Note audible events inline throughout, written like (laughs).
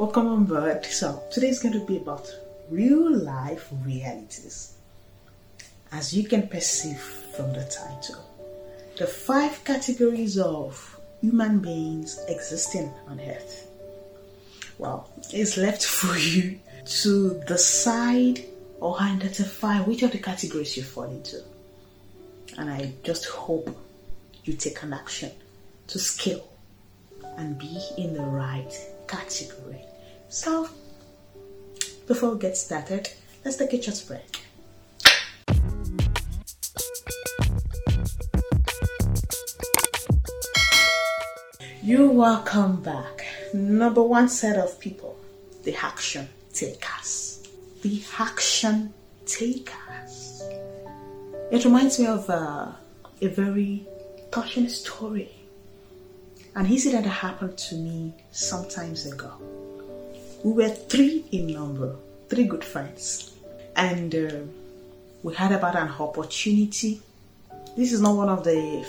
Welcome on board. So, today is going to be about real life realities. As you can perceive from the title, the five categories of human beings existing on earth. Well, it's left (laughs) for you to decide or identify which of the categories you fall into. And I just hope you take an action to scale and be in the right category. So, before we get started, let's take a short break. You're welcome back. Number one set of people, the action takers. The action takers. It reminds me of uh, a very touching story an incident that happened to me some times ago. We were three in number, three good friends, and uh, we had about an opportunity. This is not one of the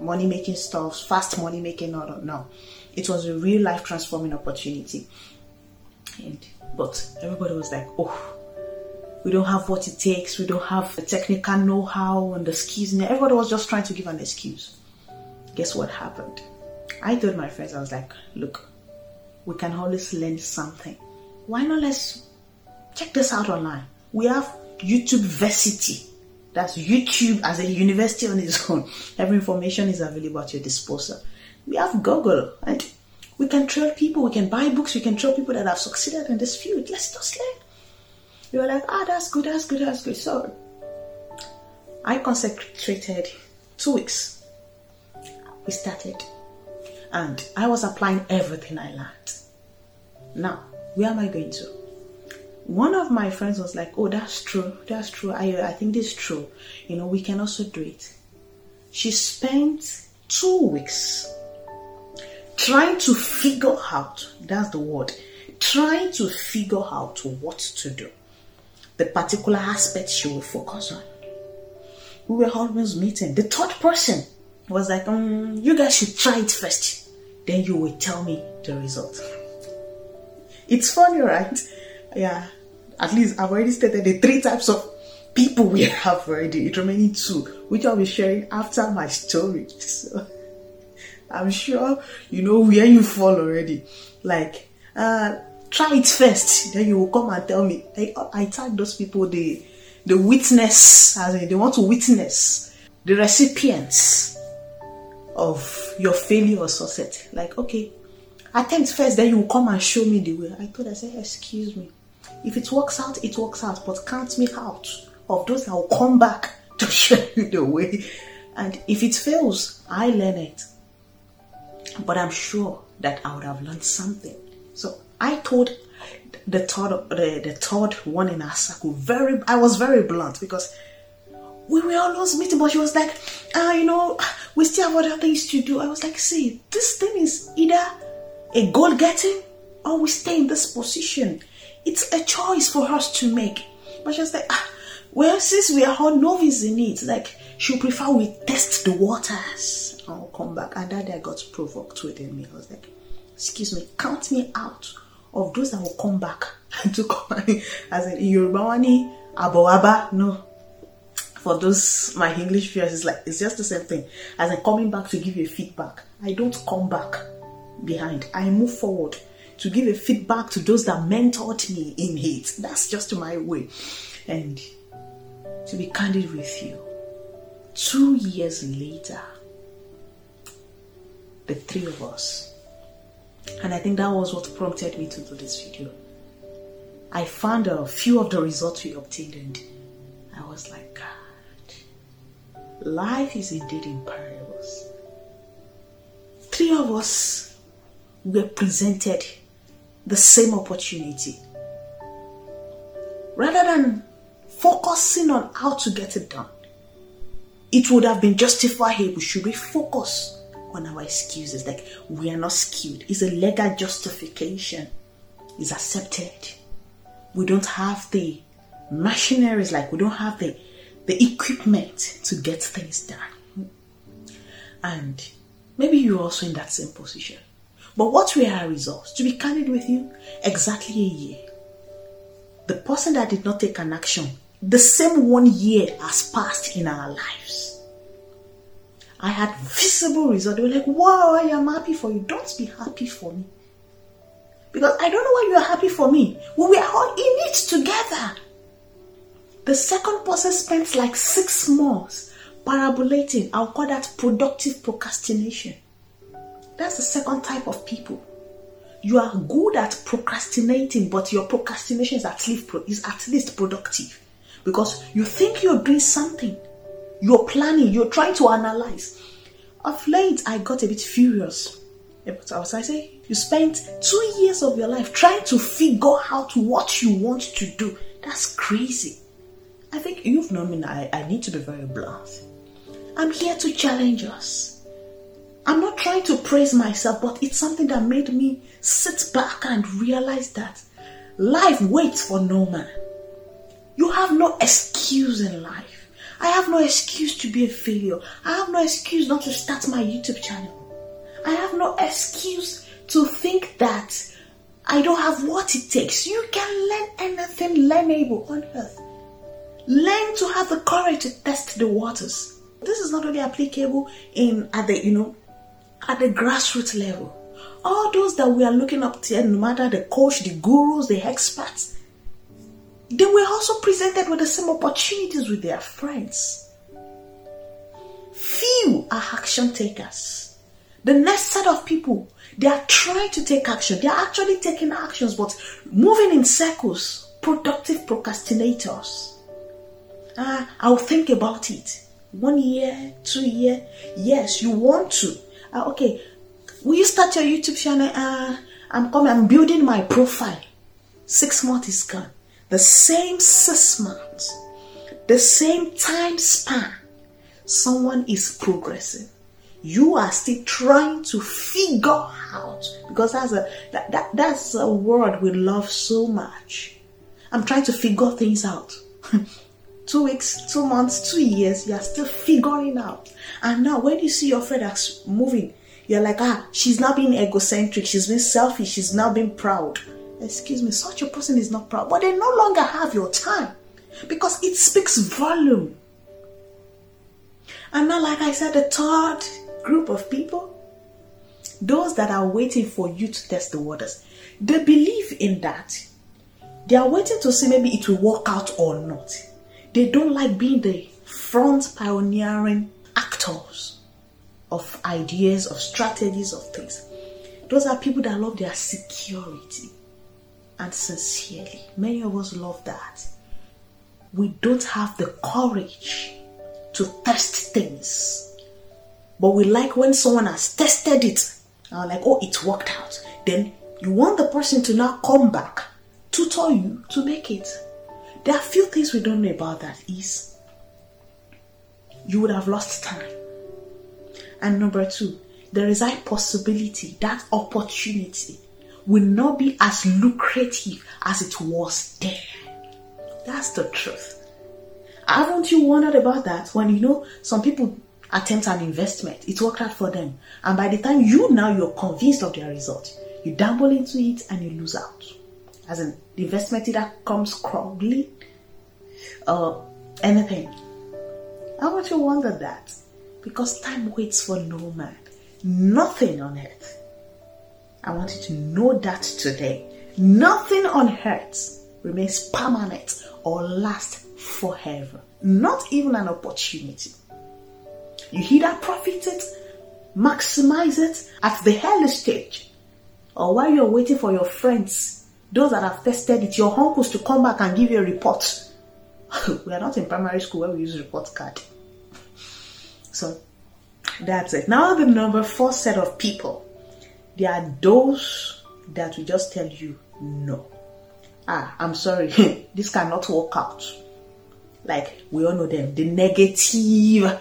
money making stuff, fast money making, no, no. It was a real life transforming opportunity. And, but everybody was like, oh, we don't have what it takes, we don't have the technical know how and the skills. And everybody was just trying to give an excuse. Guess what happened? I told my friends, I was like, look, we can always learn something. Why not let's check this out online? We have YouTube Versity. That's YouTube as a university on its own. (laughs) Every information is available at your disposal. We have Google and we can train people, we can buy books, we can train people that have succeeded in this field. Let's just learn. You were like, ah, that's good, that's good, that's good. So I consecrated two weeks. We started and I was applying everything I learned. Now, where am I going to? One of my friends was like, Oh, that's true, that's true. I, I think this is true. You know, we can also do it. She spent two weeks trying to figure out that's the word trying to figure out what to do, the particular aspect she will focus on. We were always meeting. The third person was like, um, You guys should try it first then you will tell me the result. It's funny, right? Yeah. At least I've already stated the three types of people we have already. It remaining two, which I'll be sharing after my story. So I'm sure you know where you fall already. Like, uh, try it first, then you will come and tell me. I, I tag those people the the witness, as in they want to witness the recipients of your failure or success. Like, okay, attempt first, then you will come and show me the way. I told her, I said, excuse me. If it works out, it works out, but count me out of those that will come back (laughs) to show you the way. And if it fails, I learn it. But I'm sure that I would have learned something. So I told the third the, the third one in our circle very I was very blunt because we were almost meeting, but she was like, ah, you know, we still have other things to do. I was like, see, this thing is either a goal getting or we stay in this position. It's a choice for us to make. But she was like, ah, well, since we are all novice in it, like, she'll prefer we test the waters. I'll come back. And that day I got provoked within me. I was like, excuse me, count me out of those that will come back (laughs) to come (laughs) as in Yoruba wani abawaba. No, for those my English viewers, it's like it's just the same thing. As I'm coming back to give you feedback, I don't come back behind. I move forward to give a feedback to those that mentored me in it. That's just my way. And to be candid with you, two years later, the three of us, and I think that was what prompted me to do this video. I found a few of the results we obtained, and I was like, God, Life is indeed in parables. Three of us were presented the same opportunity. Rather than focusing on how to get it done, it would have been justifiable We should we focus on our excuses like we are not skilled. It's a legal justification. It's accepted. We don't have the machineries, like we don't have the the equipment to get things done. And maybe you're also in that same position. But what were our results? To be candid with you, exactly a year. The person that did not take an action, the same one year has passed in our lives. I had visible results. They were like, wow, I am happy for you. Don't be happy for me. Because I don't know why you are happy for me. We were all in it together. The second person spent like six months parabolating. I'll call that productive procrastination. That's the second type of people. You are good at procrastinating, but your procrastination is at least, is at least productive because you think you're doing something, you're planning, you're trying to analyze. Of late, I got a bit furious. I was I say, you spent two years of your life trying to figure out what you want to do. That's crazy. I think you've known me. I, I need to be very blunt. I'm here to challenge us. I'm not trying to praise myself, but it's something that made me sit back and realize that life waits for no man. You have no excuse in life. I have no excuse to be a failure. I have no excuse not to start my YouTube channel. I have no excuse to think that I don't have what it takes. You can learn anything learnable on earth. Learn to have the courage to test the waters. This is not only applicable in at the you know at the grassroots level. All those that we are looking up to, no matter the coach, the gurus, the experts, they were also presented with the same opportunities with their friends. Few are action takers. The next set of people, they are trying to take action. They are actually taking actions, but moving in circles, productive procrastinators. Ah, I'll think about it. One year, two year. Yes, you want to. Ah, okay, will you start your YouTube channel? Uh, I'm coming, I'm building my profile. Six months is gone. The same six months, the same time span, someone is progressing. You are still trying to figure out because that's a that, that that's a word we love so much. I'm trying to figure things out. (laughs) two weeks, two months, two years, you're still figuring out. And now when you see your friend that's moving, you're like, ah, she's now being egocentric, she's been selfish, she's now being proud. Excuse me, such a person is not proud, but they no longer have your time because it speaks volume. And now, like I said, the third group of people, those that are waiting for you to test the waters, they believe in that. They are waiting to see maybe it will work out or not. They don't like being the front pioneering actors of ideas, of strategies, of things. Those are people that love their security and sincerely. Many of us love that. We don't have the courage to test things, but we like when someone has tested it like, oh, it worked out. Then you want the person to now come back, tutor you to make it. There are a few things we don't know about that is you would have lost time. And number two, there is a possibility, that opportunity will not be as lucrative as it was there. That's the truth. Haven't you wondered about that? When you know some people attempt an investment, it worked out for them. And by the time you now you're convinced of their result, you dabble into it and you lose out. As the investment either comes crumbly or uh, anything. I want you to wonder that because time waits for no man. Nothing on earth. I want you to know that today. Nothing on earth remains permanent or lasts forever. Not even an opportunity. You either profit it, maximize it at the early stage, or while you're waiting for your friends, those that have tested it, your uncles to come back and give you a report (laughs) we are not in primary school where we use report card. So that's it. Now the number four set of people. There are those that will just tell you no. Ah, I'm sorry, (laughs) this cannot work out. Like we all know them, the negative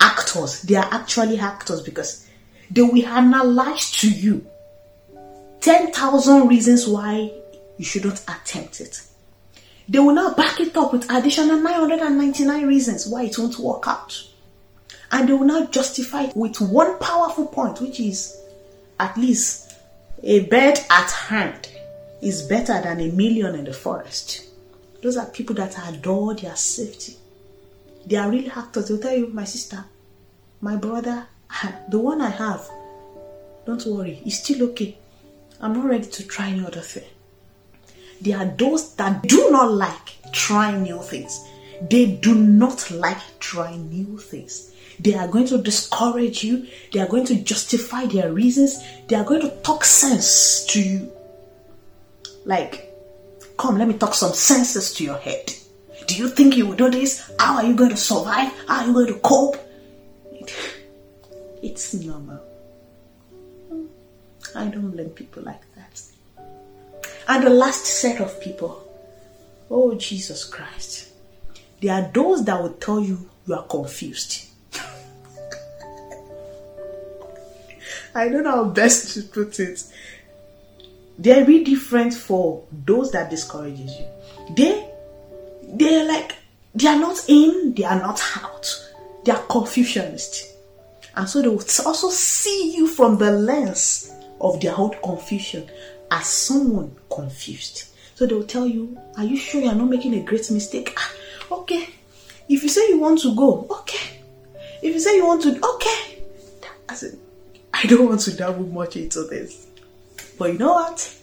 actors. They are actually actors because they will analyze to you 10,000 reasons why you shouldn't attempt it. They will now back it up with additional 999 reasons why it won't work out. And they will now justify it with one powerful point, which is at least A bird at hand is better than a million in the forest. Those are people that adore their safety. They are real actors. They'll tell you, my sister, my brother, (laughs) the one I have, don't worry, it's still okay. I'm not ready to try any other thing. There are those that do not like trying new things. They do not like trying new things. They are going to discourage you. They are going to justify their reasons. They are going to talk sense to you. Like, come, let me talk some senses to your head. Do you think you will do this? How are you going to survive? How are you going to cope? (laughs) It's normal. I don't blame people like that. And the last set of people, oh Jesus Christ, there are those that will tell you you are confused. (laughs) I don't know how best to put it. They're really different for those that discourages you. They they're like they are not in, they are not out. They are confusionists. And so they will also see you from the lens of their own confusion as someone confused. So they will tell you, Are you sure you're not making a great mistake? Ah, okay. If you say you want to go, okay. If you say you want to, okay. I said, I don't want to dabble much into this. But you know what?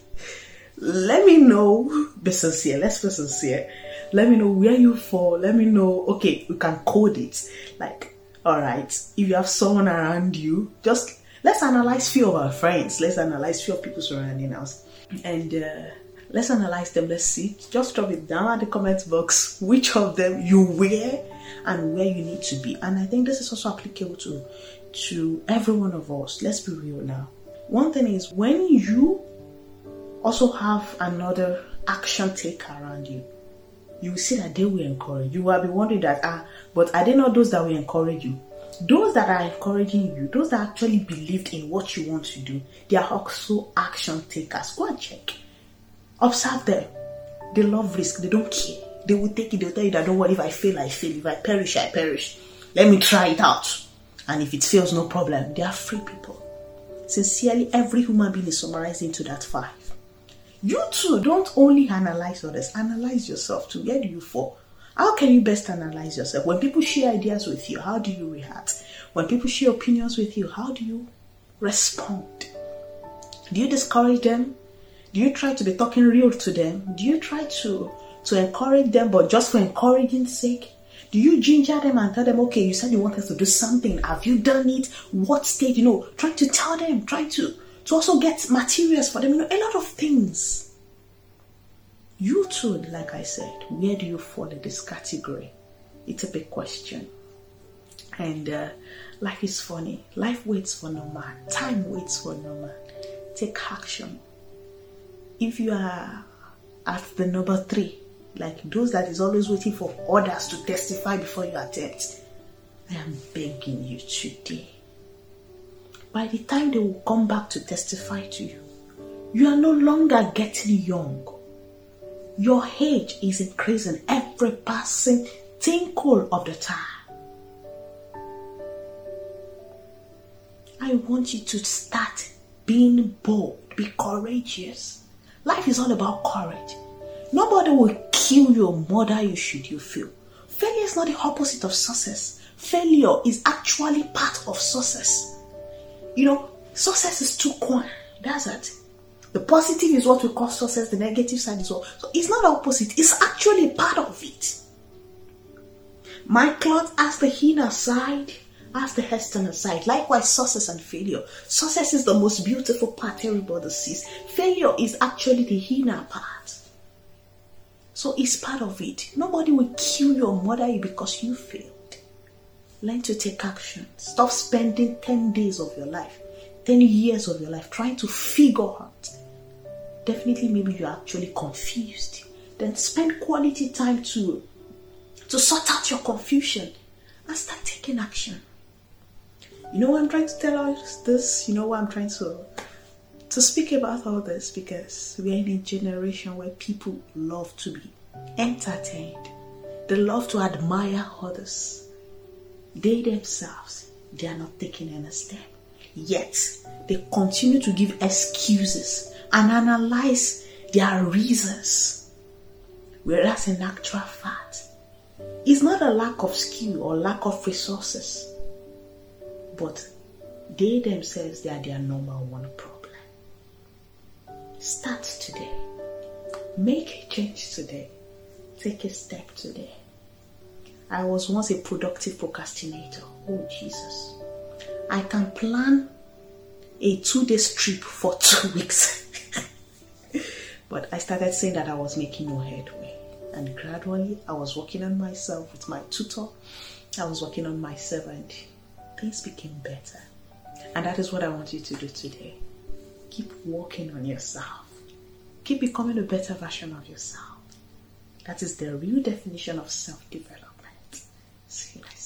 Let me know. (laughs) Be sincere. Let's be sincere. Let me know where you fall. Let me know. Okay, we can code it. Like, all right, if you have someone around you, just let's analyze few of our friends. Let's analyze few of people surrounding us, and uh, let's analyze them. Let's see. Just drop it down at the comment box. Which of them you wear and where you need to be. And I think this is also applicable to to every one of us. Let's be real now. One thing is when you also have another action taker around you, you will see that they will encourage you. will be wondering that, ah, but are they not those that will encourage you? Those that are encouraging you, those that actually believed in what you want to do, they are also action takers. Go and check. Observe them. They love risk. They don't care. They will take it. They'll tell you that don't worry. If I fail, I fail. If I perish, I perish. Let me try it out. And if it fails, no problem. They are free people. Sincerely, every human being is summarized into that five. You too, don't only analyze others, analyze yourself too. Where you fall? How can you best analyze yourself? When people share ideas with you, how do you react? When people share opinions with you, how do you respond? Do you discourage them? Do you try to be talking real to them? Do you try to to encourage them, but just for encouraging sake? Do you ginger them and tell them, okay, you said you want us to do something. Have you done it? What stage? You know, try to tell them, try to to also get materials for them, you know, a lot of things. Too, like I said, where do you fall in this category? It's a big question. And uh, life is funny. Life waits for no man. Time waits for no man. Take action. If you are at the number three, like those that is always waiting for others to testify before you attempt, I am begging you today by the time they will come back to testify to you, you are no longer getting young. Your age is increasing every passing tinkle of the time. I want you to start being bold, be courageous. Life is all about courage. Nobody will kill your mother you should you feel. Failure is not the opposite of success. Failure is actually part of success. You know, success is two coin. That's it. The positive is what we call success, the negative side is what. So it's not opposite, it's actually part of it. My cloth has the inner side, has the external side. Likewise, success and failure. Success is the most beautiful part everybody sees. Failure is actually the inner part. So it's part of it. Nobody will kill your mother you because you failed. Learn to take action. Stop spending 10 days of your life, 10 years of your life trying to figure out. Definitely, maybe you're actually confused. Then spend quality time to, to sort out your confusion and start taking action. You know what I'm trying to tell us this? You know what I'm trying to to speak about all this because we're in a generation where people love to be entertained. They love to admire others they themselves, they are not taking any step. Yet, they continue to give excuses and analyze their reasons. Whereas in actual fact, it's not a lack of skill or lack of resources, but they themselves they are their number one problem. Start today. Make a change today. Take a step today. I was once a productive procrastinator. Oh Jesus. I can plan a two day trip for (laughs) two weeks. But I started saying that I was making no headway. And gradually I was working on myself with my tutor. I was working on myself and things became better. And that is what I want you to do today. Keep working on yourself. Keep becoming a better version of yourself. That is the real definition of self development. See you next